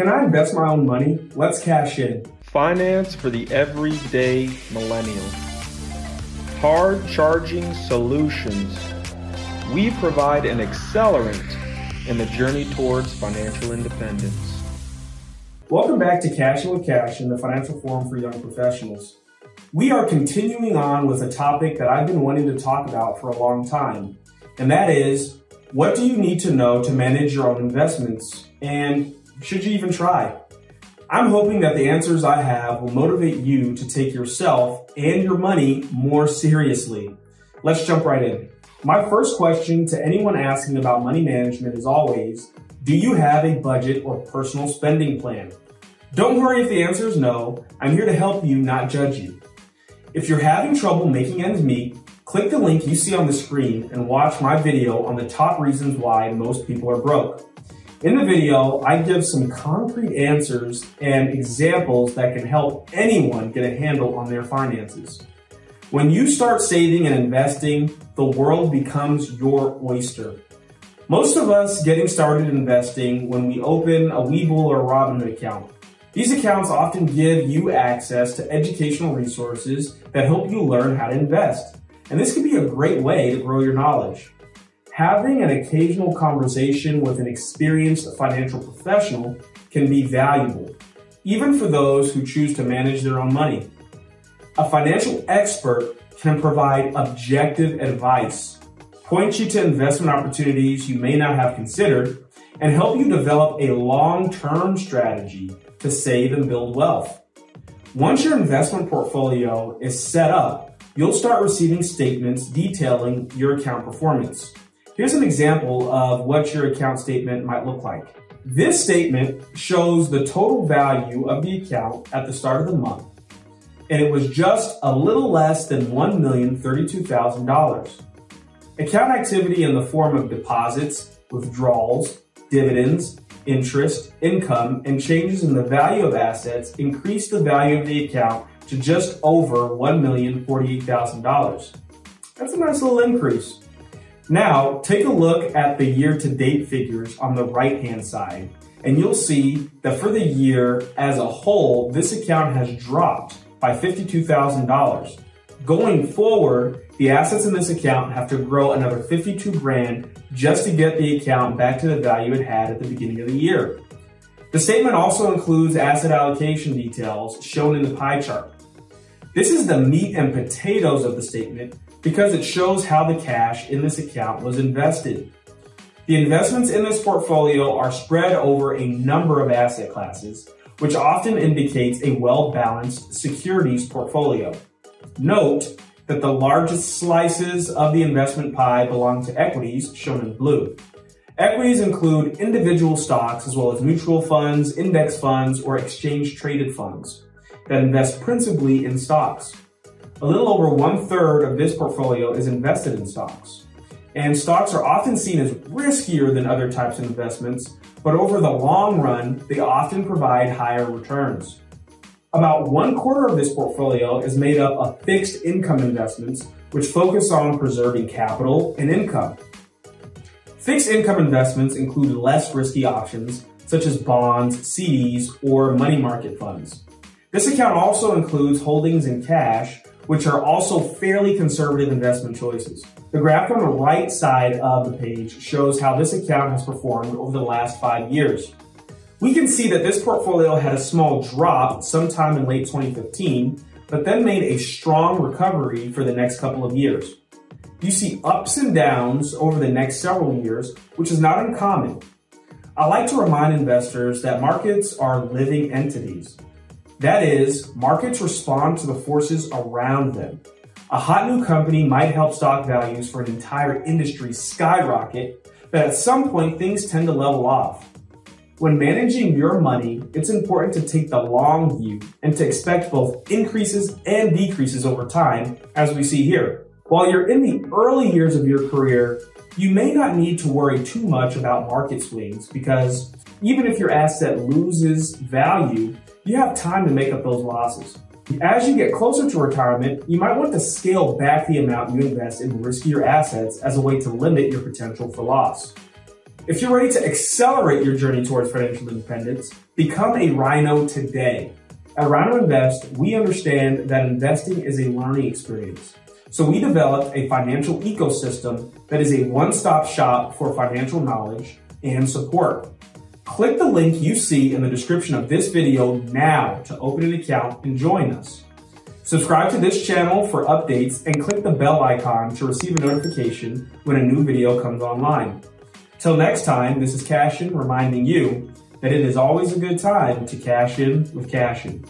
Can I invest my own money? Let's cash in. Finance for the everyday millennial. Hard charging solutions. We provide an accelerant in the journey towards financial independence. Welcome back to Cash-in with Cassian the Financial Forum for Young Professionals. We are continuing on with a topic that I've been wanting to talk about for a long time, and that is what do you need to know to manage your own investments? And should you even try? I'm hoping that the answers I have will motivate you to take yourself and your money more seriously. Let's jump right in. My first question to anyone asking about money management is always, do you have a budget or personal spending plan? Don't worry if the answer is no. I'm here to help you, not judge you. If you're having trouble making ends meet, click the link you see on the screen and watch my video on the top reasons why most people are broke. In the video, I give some concrete answers and examples that can help anyone get a handle on their finances. When you start saving and investing, the world becomes your oyster. Most of us getting started investing when we open a Webull or Robinhood account. These accounts often give you access to educational resources that help you learn how to invest. And this can be a great way to grow your knowledge. Having an occasional conversation with an experienced financial professional can be valuable, even for those who choose to manage their own money. A financial expert can provide objective advice, point you to investment opportunities you may not have considered, and help you develop a long-term strategy to save and build wealth. Once your investment portfolio is set up, you'll start receiving statements detailing your account performance. Here's an example of what your account statement might look like. This statement shows the total value of the account at the start of the month, and it was just a little less than $1,032,000. Account activity in the form of deposits, withdrawals, dividends, interest, income, and changes in the value of assets increased the value of the account to just over $1,048,000. That's a nice little increase. Now, take a look at the year to date figures on the right hand side, and you'll see that for the year as a whole, this account has dropped by $52,000. Going forward, the assets in this account have to grow another 52 grand just to get the account back to the value it had at the beginning of the year. The statement also includes asset allocation details shown in the pie chart. This is the meat and potatoes of the statement because it shows how the cash in this account was invested. The investments in this portfolio are spread over a number of asset classes, which often indicates a well-balanced securities portfolio. Note that the largest slices of the investment pie belong to equities, shown in blue. Equities include individual stocks as well as mutual funds, index funds, or exchange traded funds that invest principally in stocks. A little over one third of this portfolio is invested in stocks. And stocks are often seen as riskier than other types of investments, but over the long run, they often provide higher returns. About one quarter of this portfolio is made up of fixed income investments, which focus on preserving capital and income. Fixed income investments include less risky options, such as bonds, CDs, or money market funds. This account also includes holdings in cash, which are also fairly conservative investment choices. The graph on the right side of the page shows how this account has performed over the last five years. We can see that this portfolio had a small drop sometime in late 2015, but then made a strong recovery for the next couple of years. You see ups and downs over the next several years, which is not uncommon. I like to remind investors that markets are living entities. That is, markets respond to the forces around them. A hot new company might help stock values for an entire industry skyrocket, but at some point things tend to level off. When managing your money, it's important to take the long view and to expect both increases and decreases over time, as we see here. While you're in the early years of your career, you may not need to worry too much about market swings because even if your asset loses value, you have time to make up those losses. As you get closer to retirement, you might want to scale back the amount you invest in riskier assets as a way to limit your potential for loss. If you're ready to accelerate your journey towards financial independence, become a RINO today. At RINO Invest, we understand that investing is a learning experience. So we developed a financial ecosystem that is a one-stop shop for financial knowledge and support. Click the link you see in the description of this video now to open an account and join us. Subscribe to this channel for updates and click the bell icon to receive a notification when a new video comes online. Till next time, this is Cassian reminding you that it is always a good time to cash in with Cassian.